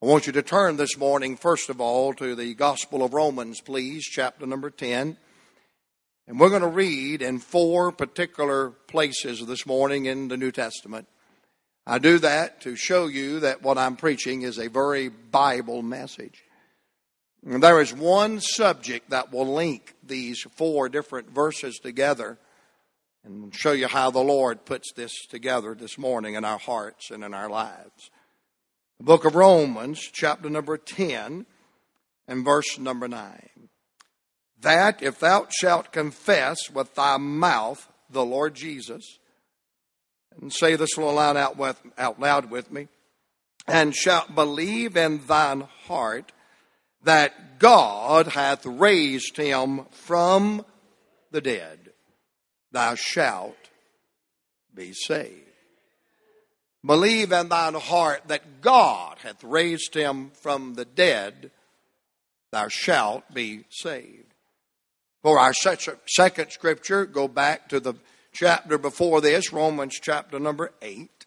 I want you to turn this morning, first of all, to the Gospel of Romans, please, chapter number 10. And we're going to read in four particular places this morning in the New Testament. I do that to show you that what I'm preaching is a very Bible message. And there is one subject that will link these four different verses together and show you how the Lord puts this together this morning in our hearts and in our lives. The book of Romans, chapter number 10, and verse number 9. That if thou shalt confess with thy mouth the Lord Jesus, and say this little line out, with, out loud with me, and shalt believe in thine heart that God hath raised him from the dead, thou shalt be saved. Believe in thine heart that God hath raised him from the dead, thou shalt be saved. For our second scripture, go back to the chapter before this, Romans chapter number 8,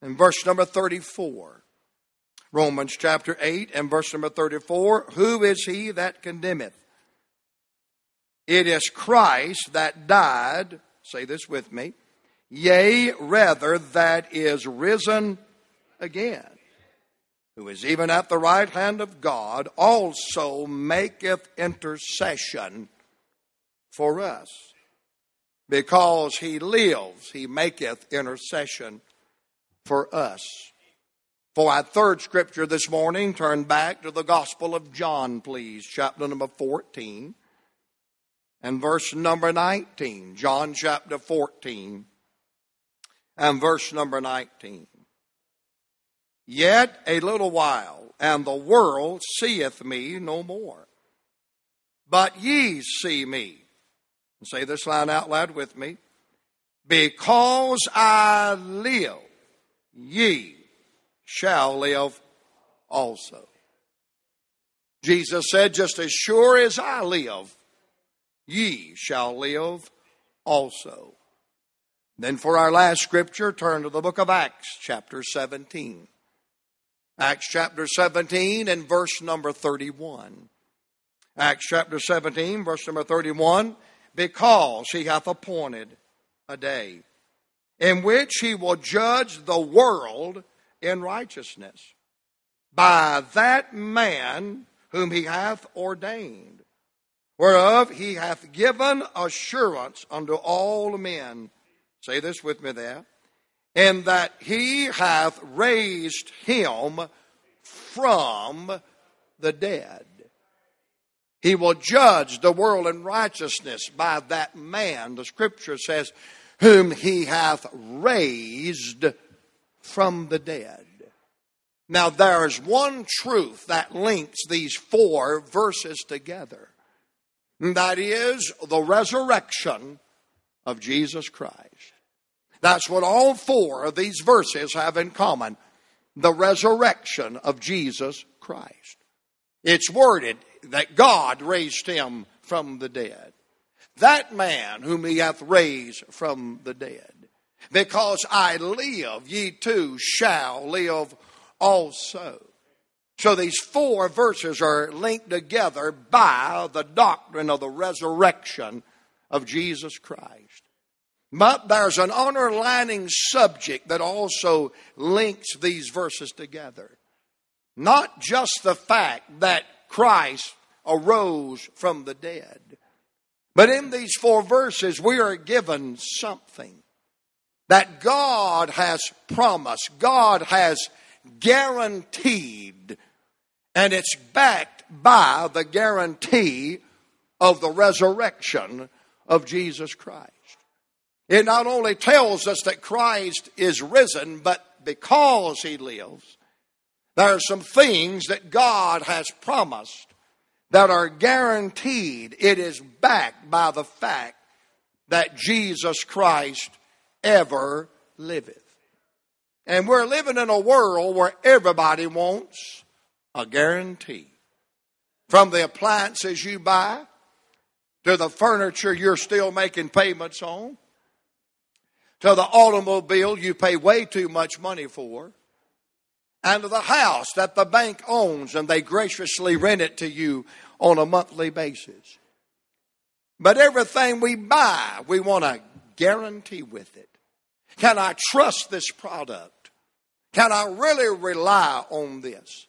and verse number 34. Romans chapter 8 and verse number 34 Who is he that condemneth? It is Christ that died, say this with me, yea, rather, that is risen again, who is even at the right hand of God, also maketh intercession for us. Because he lives, he maketh intercession for us. For our third scripture this morning, turn back to the Gospel of John, please, chapter number 14 and verse number 19. John chapter 14 and verse number 19. Yet a little while, and the world seeth me no more. But ye see me. And say this line out loud with me. Because I live, ye shall live also. Jesus said, Just as sure as I live, ye shall live also. Then for our last scripture, turn to the book of Acts, chapter 17. Acts chapter 17 and verse number 31. Acts chapter 17, verse number 31. Because he hath appointed a day in which he will judge the world in righteousness by that man whom he hath ordained, whereof he hath given assurance unto all men Say this with me there. In that he hath raised him from the dead. He will judge the world in righteousness by that man, the scripture says, whom he hath raised from the dead. Now, there's one truth that links these four verses together. And that is the resurrection of Jesus Christ. That's what all four of these verses have in common the resurrection of Jesus Christ. It's worded that God raised him from the dead. That man whom he hath raised from the dead. Because I live, ye too shall live also. So these four verses are linked together by the doctrine of the resurrection of Jesus Christ. But there's an underlining subject that also links these verses together. Not just the fact that Christ arose from the dead, but in these four verses we are given something that God has promised, God has guaranteed, and it's backed by the guarantee of the resurrection of Jesus Christ. It not only tells us that Christ is risen, but because he lives, there are some things that God has promised that are guaranteed. It is backed by the fact that Jesus Christ ever liveth. And we're living in a world where everybody wants a guarantee. From the appliances you buy to the furniture you're still making payments on to the automobile you pay way too much money for, and to the house that the bank owns and they graciously rent it to you on a monthly basis. But everything we buy, we want a guarantee with it. Can I trust this product? Can I really rely on this?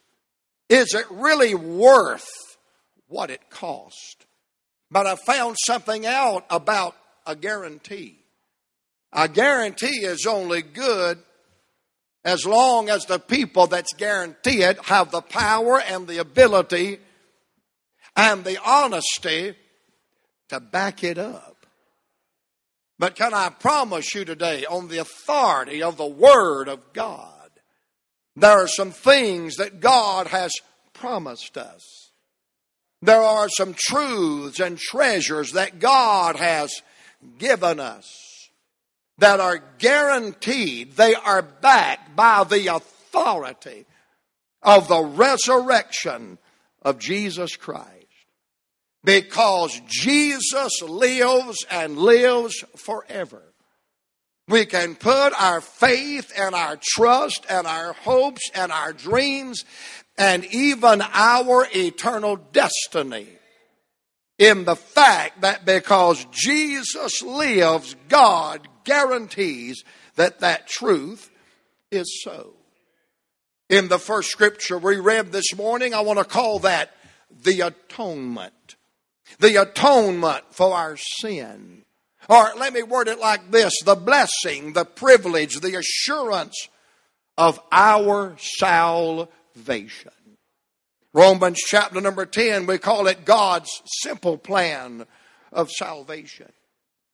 Is it really worth what it cost? But I found something out about a guarantee. A guarantee is only good as long as the people that's guaranteed have the power and the ability and the honesty to back it up. But can I promise you today, on the authority of the Word of God, there are some things that God has promised us. There are some truths and treasures that God has given us that are guaranteed. They are backed by the authority of the resurrection of Jesus Christ. Because Jesus lives and lives forever. We can put our faith and our trust and our hopes and our dreams and even our eternal destiny in the fact that because Jesus lives, God guarantees that that truth is so. In the first scripture we read this morning, I want to call that the atonement. The atonement for our sin. Or let me word it like this the blessing, the privilege, the assurance of our salvation. Romans chapter number 10, we call it God's simple plan of salvation.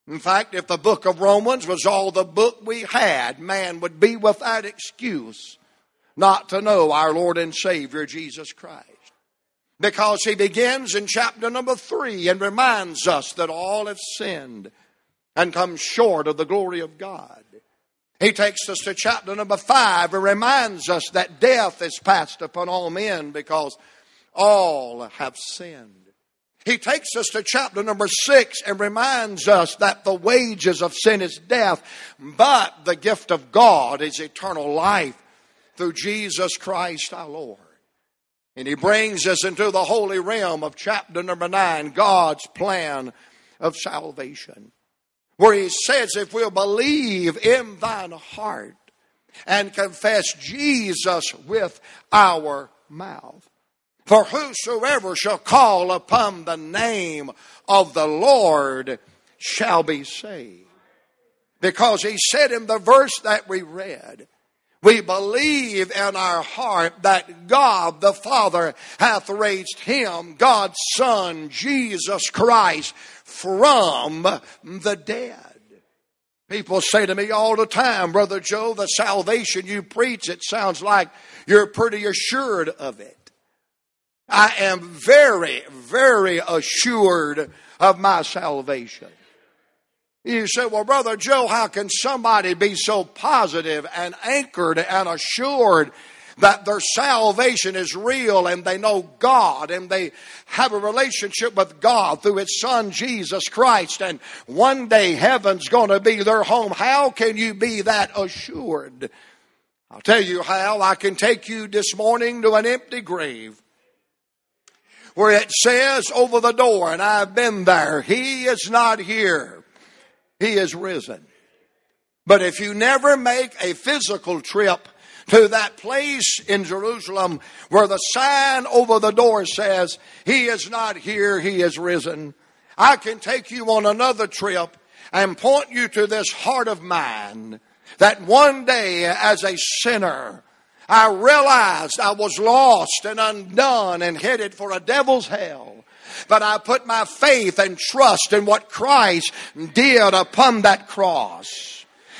In fact, if the book of Romans was all the book we had, man would be without excuse not to know our Lord and Savior Jesus Christ. Because he begins in chapter number three and reminds us that all have sinned and come short of the glory of God. He takes us to chapter number five and reminds us that death is passed upon all men because all have sinned. He takes us to chapter number six and reminds us that the wages of sin is death, but the gift of God is eternal life through Jesus Christ our Lord. And he brings us into the holy realm of chapter number nine, God's plan of salvation where he says, if we'll believe in thine heart and confess Jesus with our mouth. For whosoever shall call upon the name of the Lord shall be saved. Because he said in the verse that we read, we believe in our heart that God the Father hath raised him, God's Son, Jesus Christ, from the dead. People say to me all the time, Brother Joe, the salvation you preach, it sounds like you're pretty assured of it. I am very, very assured of my salvation. You say, well, Brother Joe, how can somebody be so positive and anchored and assured that their salvation is real and they know God and they have a relationship with God through His Son Jesus Christ and one day heaven's going to be their home. How can you be that assured? I'll tell you how. I can take you this morning to an empty grave where it says over the door, and I've been there, He is not here. He is risen. But if you never make a physical trip to that place in Jerusalem where the sign over the door says, He is not here, He is risen, I can take you on another trip and point you to this heart of mine that one day as a sinner, I realized I was lost and undone and headed for a devil's hell. But I put my faith and trust in what Christ did upon that cross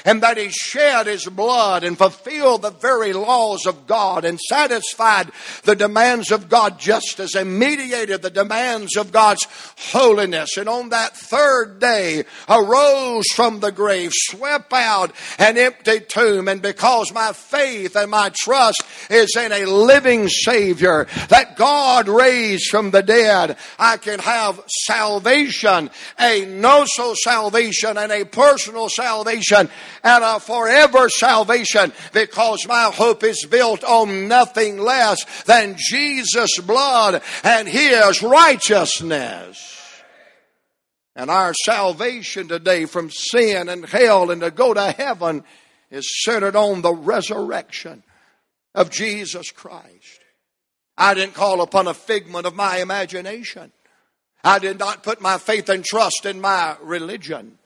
and that he shed his blood and fulfilled the very laws of God and satisfied the demands of God justice and mediated the demands of God's holiness. And on that third day arose from the grave, swept out an empty tomb. And because my faith and my trust is in a living Savior that God raised from the dead, I can have salvation, a no so salvation and a personal salvation and a forever salvation because my hope is built on nothing less than Jesus' blood and His righteousness. And our salvation today from sin and hell and to go to heaven is centered on the resurrection of Jesus Christ. I didn't call upon a figment of my imagination. I did not put my faith and trust in my religion.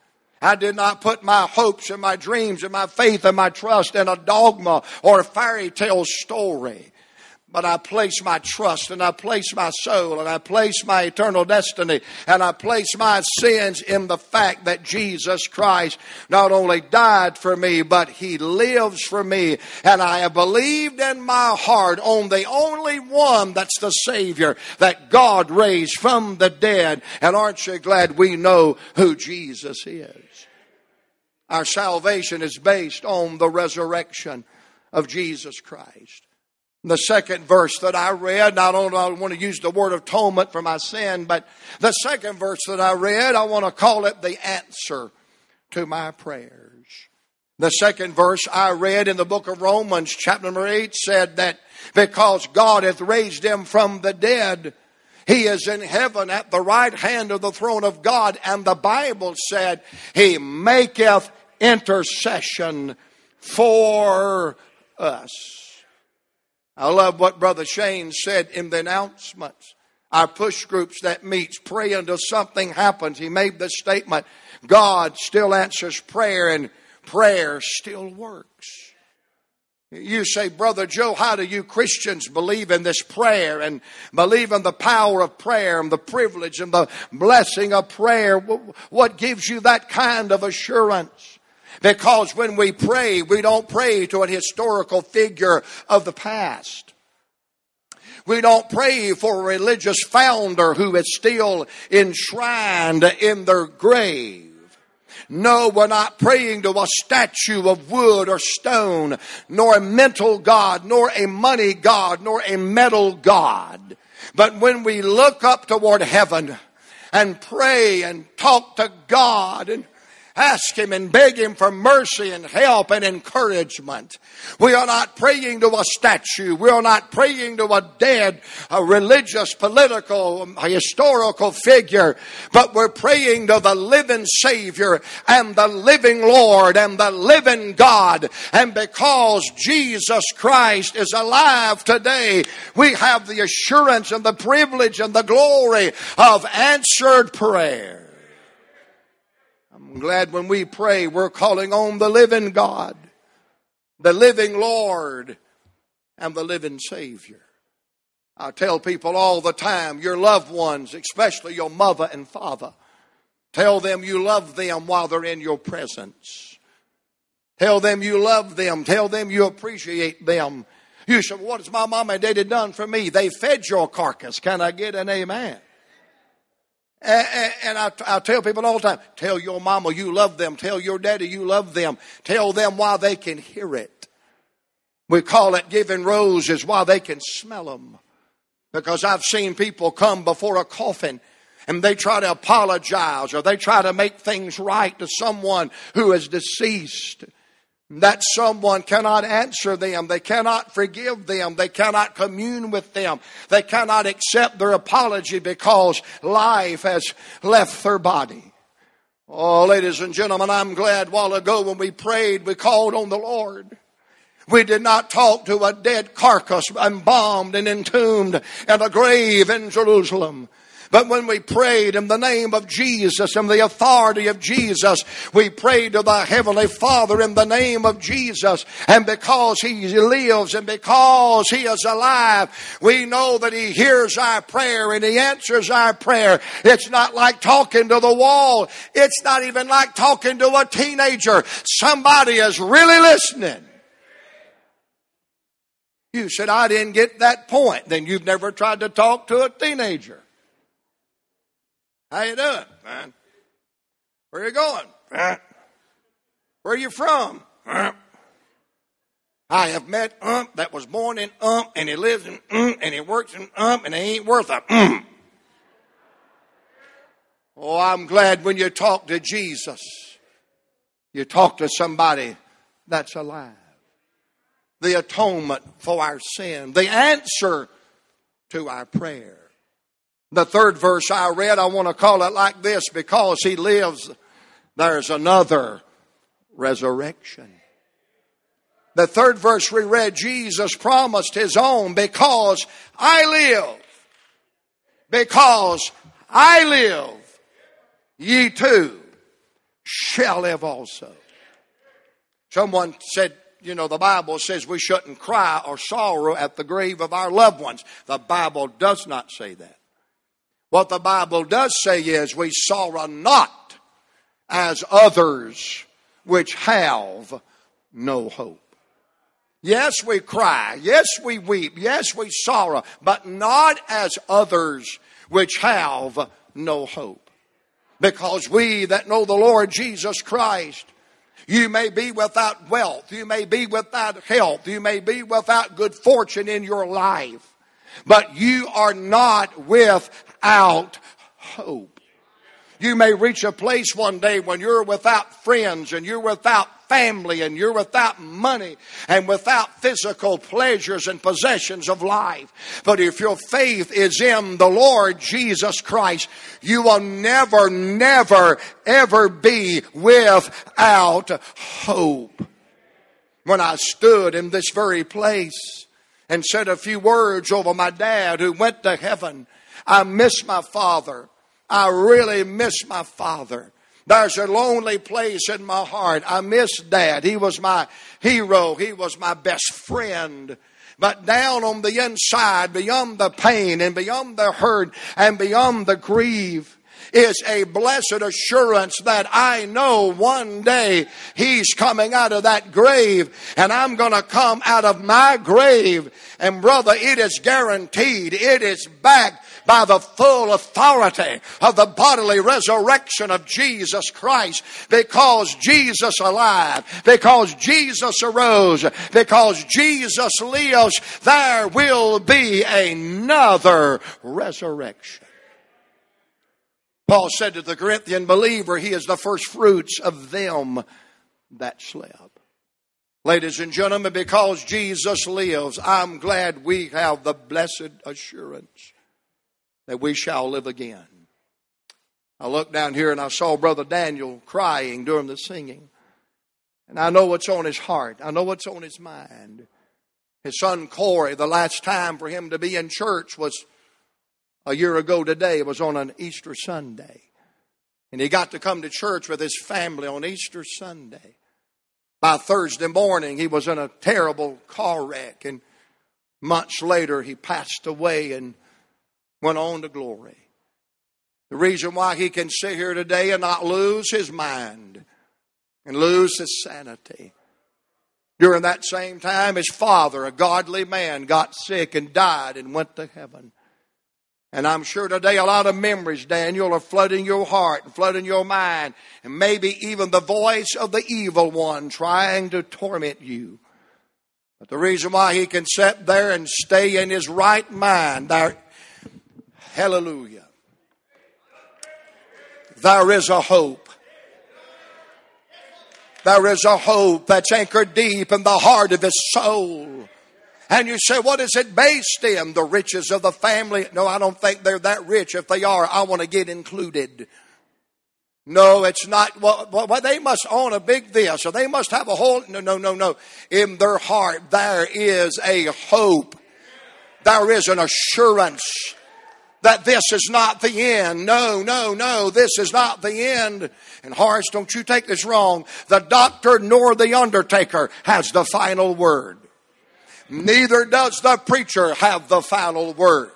I did not put my hopes and my dreams and my faith and my trust in a dogma or a fairy tale story. But I place my trust and I place my soul and I place my eternal destiny and I place my sins in the fact that Jesus Christ not only died for me, but He lives for me. And I have believed in my heart on the only one that's the Savior that God raised from the dead. And aren't you glad we know who Jesus is? Our salvation is based on the resurrection of Jesus Christ. The second verse that I read, not only do I want to use the word atonement for my sin, but the second verse that I read, I want to call it the answer to my prayers. The second verse I read in the book of Romans, chapter number 8, said that because God hath raised him from the dead, he is in heaven at the right hand of the throne of God. And the Bible said, He maketh intercession for us. I love what Brother Shane said in the announcements. Our push groups that meets pray until something happens. He made the statement, God still answers prayer and prayer still works. You say, Brother Joe, how do you Christians believe in this prayer and believe in the power of prayer and the privilege and the blessing of prayer? What gives you that kind of assurance? Because when we pray, we don't pray to a historical figure of the past. We don't pray for a religious founder who is still enshrined in their grave. No, we're not praying to a statue of wood or stone, nor a mental God, nor a money God, nor a metal God. But when we look up toward heaven and pray and talk to God and ask Him and beg Him for mercy and help and encouragement. We are not praying to a statue. We are not praying to a dead, a religious, political, a historical figure, but we're praying to the living Savior and the living Lord and the living God. And because Jesus Christ is alive today, we have the assurance and the privilege and the glory of answered prayer. I'm glad when we pray, we're calling on the living God, the living Lord, and the living Savior. I tell people all the time, your loved ones, especially your mother and father, tell them you love them while they're in your presence. Tell them you love them. Tell them you appreciate them. You say, What has my mom and daddy done for me? They fed your carcass. Can I get an amen? And, I, I tell people all the time, tell your mama you love them. Tell your daddy you love them. Tell them why they can hear it. We call it giving roses while they can smell them. Because I've seen people come before a coffin and they try to apologize or they try to make things right to someone who is deceased that someone cannot answer them. They cannot forgive them. They cannot commune with them. They cannot accept their apology because life has left their body. Oh, ladies and gentlemen, I'm glad while ago when we prayed, we called on the Lord. We did not talk to a dead carcass embalmed and entombed in a grave in Jerusalem. But when we prayed in the name of Jesus and the authority of Jesus, we prayed to the Heavenly Father in the name of Jesus. And because He lives and because He is alive, we know that He hears our prayer and He answers our prayer. It's not like talking to the wall. It's not even like talking to a teenager. Somebody is really listening. You said, I didn't get that point. Then you've never tried to talk to a teenager. How you doing? Man? Where you going? Where you from? I have met Ump that was born in Ump and he lives in Ump and he works in Ump and he ain't worth a Ump. Oh, I'm glad when you talk to Jesus You talk to somebody that's alive. The atonement for our sin, the answer to our prayer. The third verse I read, I want to call it like this because he lives, there's another resurrection. The third verse we read, Jesus promised his own because I live. Because I live, ye too shall live also. Someone said, you know, the Bible says we shouldn't cry or sorrow at the grave of our loved ones. The Bible does not say that. What the Bible does say is we sorrow not as others which have no hope. Yes, we cry. Yes, we weep. Yes, we sorrow, but not as others which have no hope. Because we that know the Lord Jesus Christ, you may be without wealth. You may be without health. You may be without good fortune in your life. But you are not without hope. You may reach a place one day when you're without friends and you're without family and you're without money and without physical pleasures and possessions of life. But if your faith is in the Lord Jesus Christ, you will never, never, ever be without hope. When I stood in this very place and said a few words over my dad who went to heaven, I miss my father. I really miss my father. There's a lonely place in my heart. I miss Dad. He was my hero. He was my best friend. But down on the inside, beyond the pain and beyond the hurt and beyond the grief, is a blessed assurance that I know one day He's coming out of that grave and I'm going to come out of my grave. And brother, it is guaranteed. It is backed by the full authority of the bodily resurrection of Jesus Christ because Jesus alive, because Jesus arose, because Jesus lives, there will be another resurrection. Paul said to the Corinthian believer, He is the first fruits of them that slept. Ladies and gentlemen, because Jesus lives, I'm glad we have the blessed assurance that we shall live again. I looked down here and I saw Brother Daniel crying during the singing. And I know what's on his heart. I know what's on his mind. His son Corey, the last time for him to be in church was a year ago today. It was on an Easter Sunday. And he got to come to church with his family on Easter Sunday. By Thursday morning, he was in a terrible car wreck. And months later, he passed away and went on to glory. The reason why he can sit here today and not lose his mind and lose his sanity. During that same time, his father, a godly man, got sick and died and went to heaven. And I'm sure today a lot of memories, Daniel, are flooding your heart and flooding your mind, and maybe even the voice of the evil one trying to torment you. But the reason why he can sit there and stay in his right mind, there Hallelujah. There is a hope. There is a hope that's anchored deep in the heart of his soul. And you say, what is it based in? The riches of the family? No, I don't think they're that rich. If they are, I want to get included. No, it's not. Well, well, they must own a big this, or they must have a whole. No, no, no, no. In their heart, there is a hope. There is an assurance that this is not the end. No, no, no, this is not the end. And Horace, don't you take this wrong. The doctor nor the undertaker has the final word. Neither does the preacher have the final word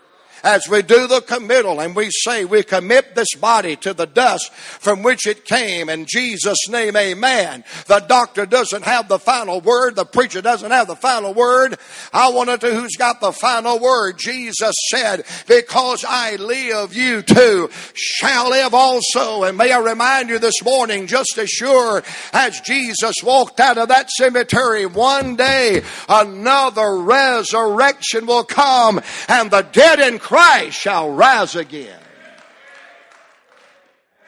as we do the committal and we say we commit this body to the dust from which it came in Jesus' name, amen. The doctor doesn't have the final word. The preacher doesn't have the final word. I want to know who's got the final word. Jesus said, because I live, you too shall live also. And may I remind you this morning, just as sure as Jesus walked out of that cemetery, one day another resurrection will come and the dead in Christ Christ shall rise again.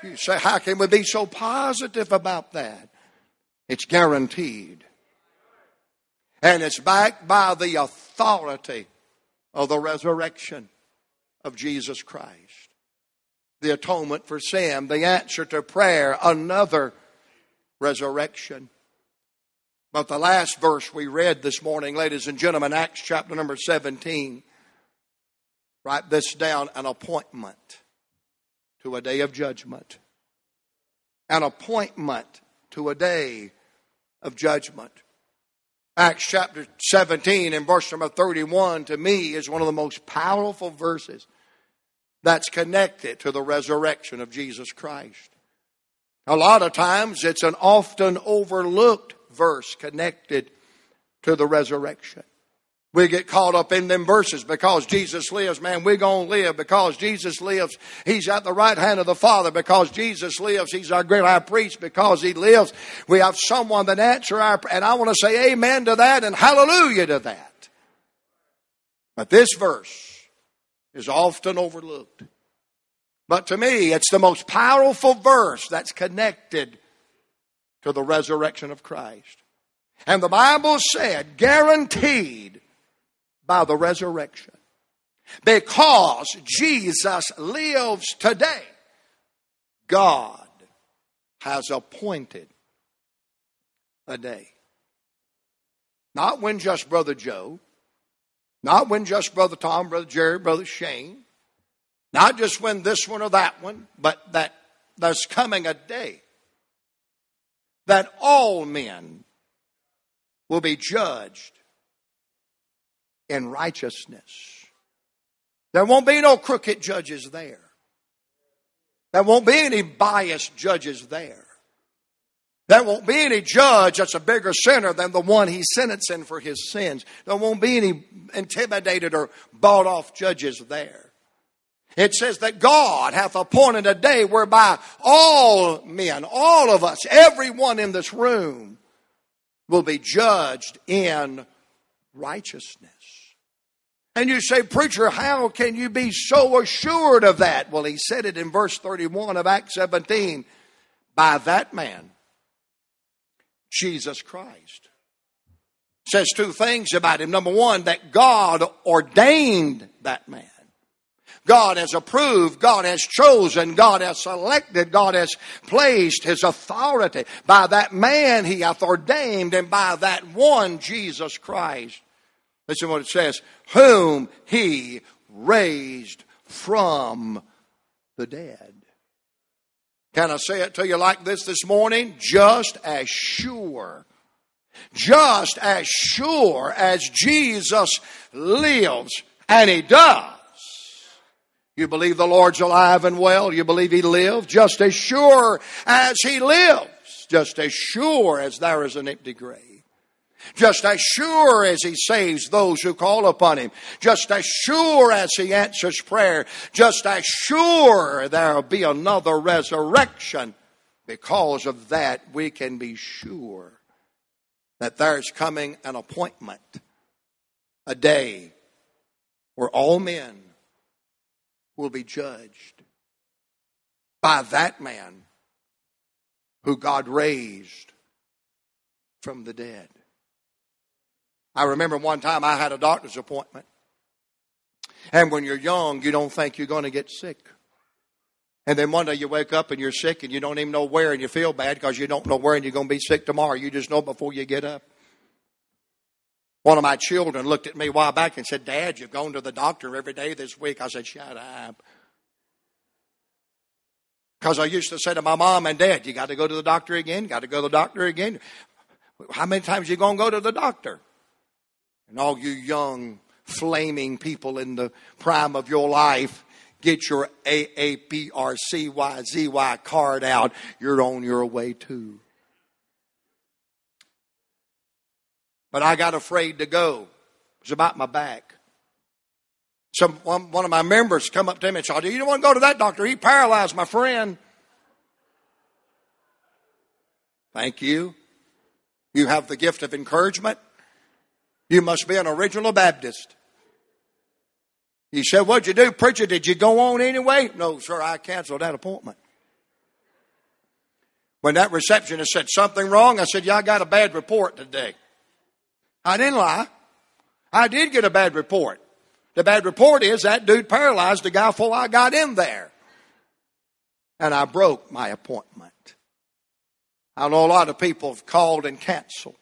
You say, how can we be so positive about that? It's guaranteed. And it's backed by the authority of the resurrection of Jesus Christ. The atonement for sin, the answer to prayer, another resurrection. But the last verse we read this morning, ladies and gentlemen, Acts chapter number 17, write this down an appointment to a day of judgment. An appointment to a day of judgment. Acts chapter 17 and verse number 31 to me is one of the most powerful verses that's connected to the resurrection of Jesus Christ. A lot of times it's an often overlooked verse connected to the resurrection. We get caught up in them verses because Jesus lives, man, we're going to live because Jesus lives. He's at the right hand of the Father because Jesus lives. He's our great high priest because he lives. We have someone that answer our, and I want to say amen to that and hallelujah to that. But this verse is often overlooked. But to me, it's the most powerful verse that's connected to the resurrection of Christ. And the Bible said, guaranteed by the resurrection. Because Jesus lives today, God has appointed a day. Not when just Brother Joe, not when just Brother Tom, Brother Jerry, Brother Shane, not just when this one or that one, but that there's coming a day that all men will be judged in righteousness. There won't be no crooked judges there. There won't be any biased judges there. There won't be any judge that's a bigger sinner than the one he's sentencing for his sins. There won't be any intimidated or bought off judges there. It says that God hath appointed a day whereby all men, all of us, everyone in this room will be judged in righteousness. And you say, Preacher, how can you be so assured of that? Well, he said it in verse 31 of Acts 17 by that man, Jesus Christ. Says two things about him. Number one, that God ordained that man. God has approved, God has chosen, God has selected, God has placed His authority. By that man He hath ordained, and by that one, Jesus Christ. Listen what it says, whom He raised from the dead. Can I say it to you like this this morning? Just as sure, just as sure as Jesus lives, and He does, you believe the Lord's alive and well. You believe He lived just as sure as He lives, just as sure as there is an empty grave. Just as sure as He saves those who call upon Him. Just as sure as He answers prayer. Just as sure there'll be another resurrection. Because of that, we can be sure that there's coming an appointment, a day where all men will be judged by that man who God raised from the dead. I remember one time I had a doctor's appointment. And when you're young, you don't think you're going to get sick. And then one day you wake up and you're sick and you don't even know where and you feel bad because you don't know where and you're going to be sick tomorrow. You just know before you get up. One of my children looked at me a while back and said, Dad, you've gone to the doctor every day this week. I said, Shut up. Because I used to say to my mom and dad, You got to go to the doctor again, got to go to the doctor again. How many times you going to go to the doctor? And all you young, flaming people in the prime of your life, get your AARP card out. You're on your way too. But I got afraid to go. It was about my back. Some one, one of my members come up to me and said, oh, "You don't want to go to that doctor? He paralyzed my friend." Thank you. You have the gift of encouragement. You must be an original Baptist. He said, What'd you do, preacher? Did you go on anyway? No, sir, I canceled that appointment. When that receptionist said something wrong, I said, Yeah, I got a bad report today. I didn't lie. I did get a bad report. The bad report is that dude paralyzed the guy before I got in there. And I broke my appointment. I know a lot of people have called and canceled.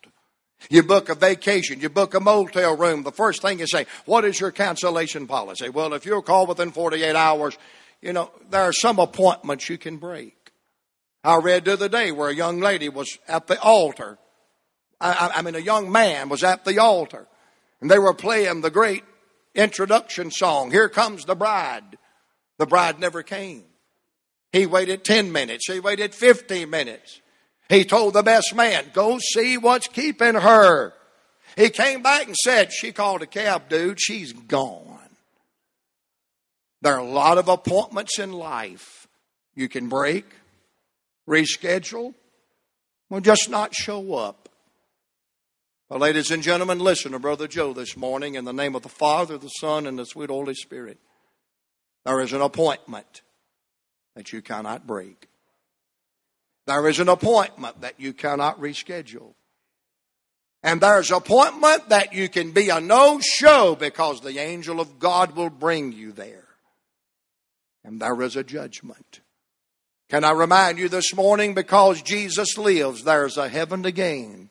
You book a vacation, you book a motel room. The first thing you say, What is your cancellation policy? Well, if you're called within 48 hours, you know, there are some appointments you can break. I read the other day where a young lady was at the altar. I, I mean, a young man was at the altar, and they were playing the great introduction song, Here Comes the Bride. The bride never came. He waited 10 minutes, he waited 15 minutes. He told the best man, Go see what's keeping her. He came back and said, She called a cab, dude. She's gone. There are a lot of appointments in life you can break, reschedule, or just not show up. Well, ladies and gentlemen, listen to Brother Joe this morning in the name of the Father, the Son, and the sweet Holy Spirit. There is an appointment that you cannot break. There is an appointment that you cannot reschedule. And there's an appointment that you can be a no show because the angel of God will bring you there. And there is a judgment. Can I remind you this morning because Jesus lives, there's a heaven to gain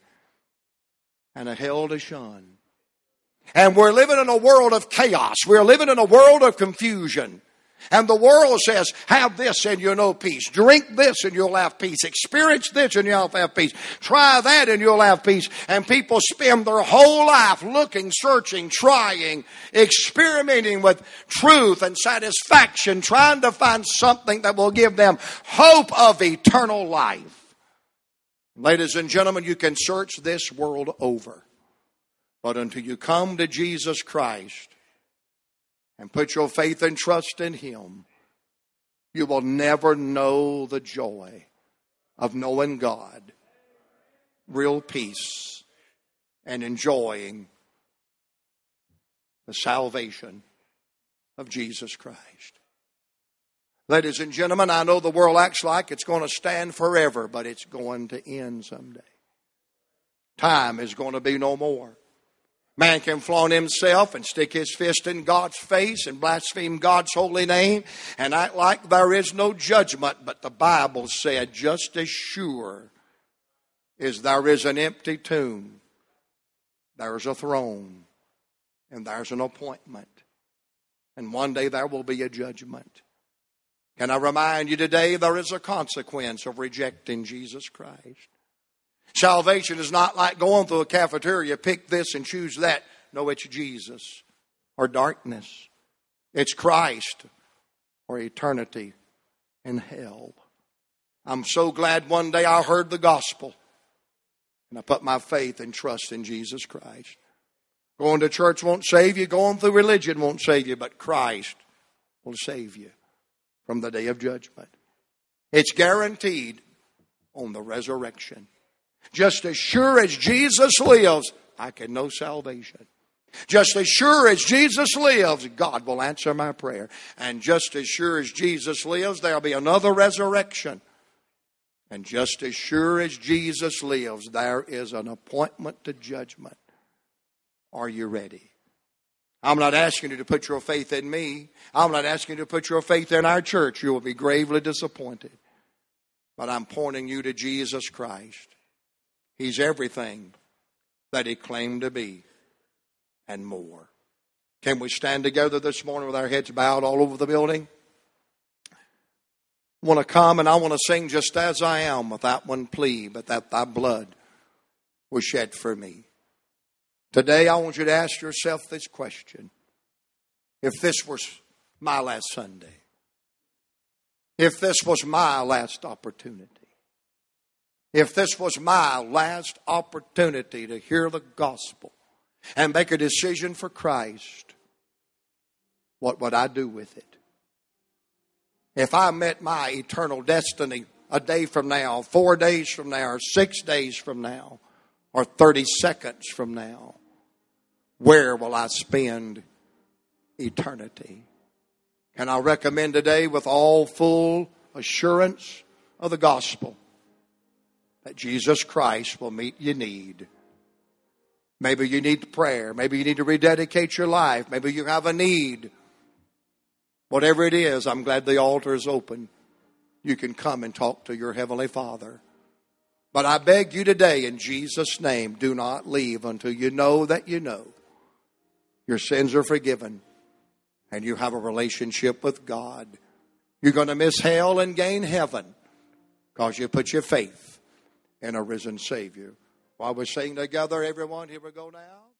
and a hell to shun. And we're living in a world of chaos. We're living in a world of confusion. And the world says, have this and you'll know peace. Drink this and you'll have peace. Experience this and you'll have peace. Try that and you'll have peace. And people spend their whole life looking, searching, trying, experimenting with truth and satisfaction, trying to find something that will give them hope of eternal life. Ladies and gentlemen, you can search this world over. But until you come to Jesus Christ, and put your faith and trust in Him, you will never know the joy of knowing God, real peace, and enjoying the salvation of Jesus Christ. Ladies and gentlemen, I know the world acts like it's going to stand forever, but it's going to end someday. Time is going to be no more. Man can flaunt himself and stick his fist in God's face and blaspheme God's holy name and act like there is no judgment, but the Bible said just as sure as there is an empty tomb, there's a throne and there's an appointment. And one day there will be a judgment. Can I remind you today there is a consequence of rejecting Jesus Christ? Salvation is not like going through a cafeteria, pick this and choose that. No, it's Jesus or darkness. It's Christ or eternity in hell. I'm so glad one day I heard the gospel and I put my faith and trust in Jesus Christ. Going to church won't save you, going through religion won't save you, but Christ will save you from the day of judgment. It's guaranteed on the resurrection. Just as sure as Jesus lives, I can know salvation. Just as sure as Jesus lives, God will answer my prayer. And just as sure as Jesus lives, there'll be another resurrection. And just as sure as Jesus lives, there is an appointment to judgment. Are you ready? I'm not asking you to put your faith in me. I'm not asking you to put your faith in our church. You will be gravely disappointed. But I'm pointing you to Jesus Christ. He's everything that he claimed to be and more. Can we stand together this morning with our heads bowed all over the building? I want to come and I want to sing just as I am without one plea, but that thy blood was shed for me. Today I want you to ask yourself this question. If this was my last Sunday, if this was my last opportunity, if this was my last opportunity to hear the gospel and make a decision for Christ, what would I do with it? If I met my eternal destiny a day from now, four days from now, or six days from now, or 30 seconds from now, where will I spend eternity? And I recommend today, with all full assurance of the gospel, that Jesus Christ will meet your need. Maybe you need prayer. Maybe you need to rededicate your life. Maybe you have a need. Whatever it is, I'm glad the altar is open. You can come and talk to your Heavenly Father. But I beg you today, in Jesus' name, do not leave until you know that you know your sins are forgiven and you have a relationship with God. You're going to miss hell and gain heaven because you put your faith in a risen Savior. While we're singing together, everyone, here we go now.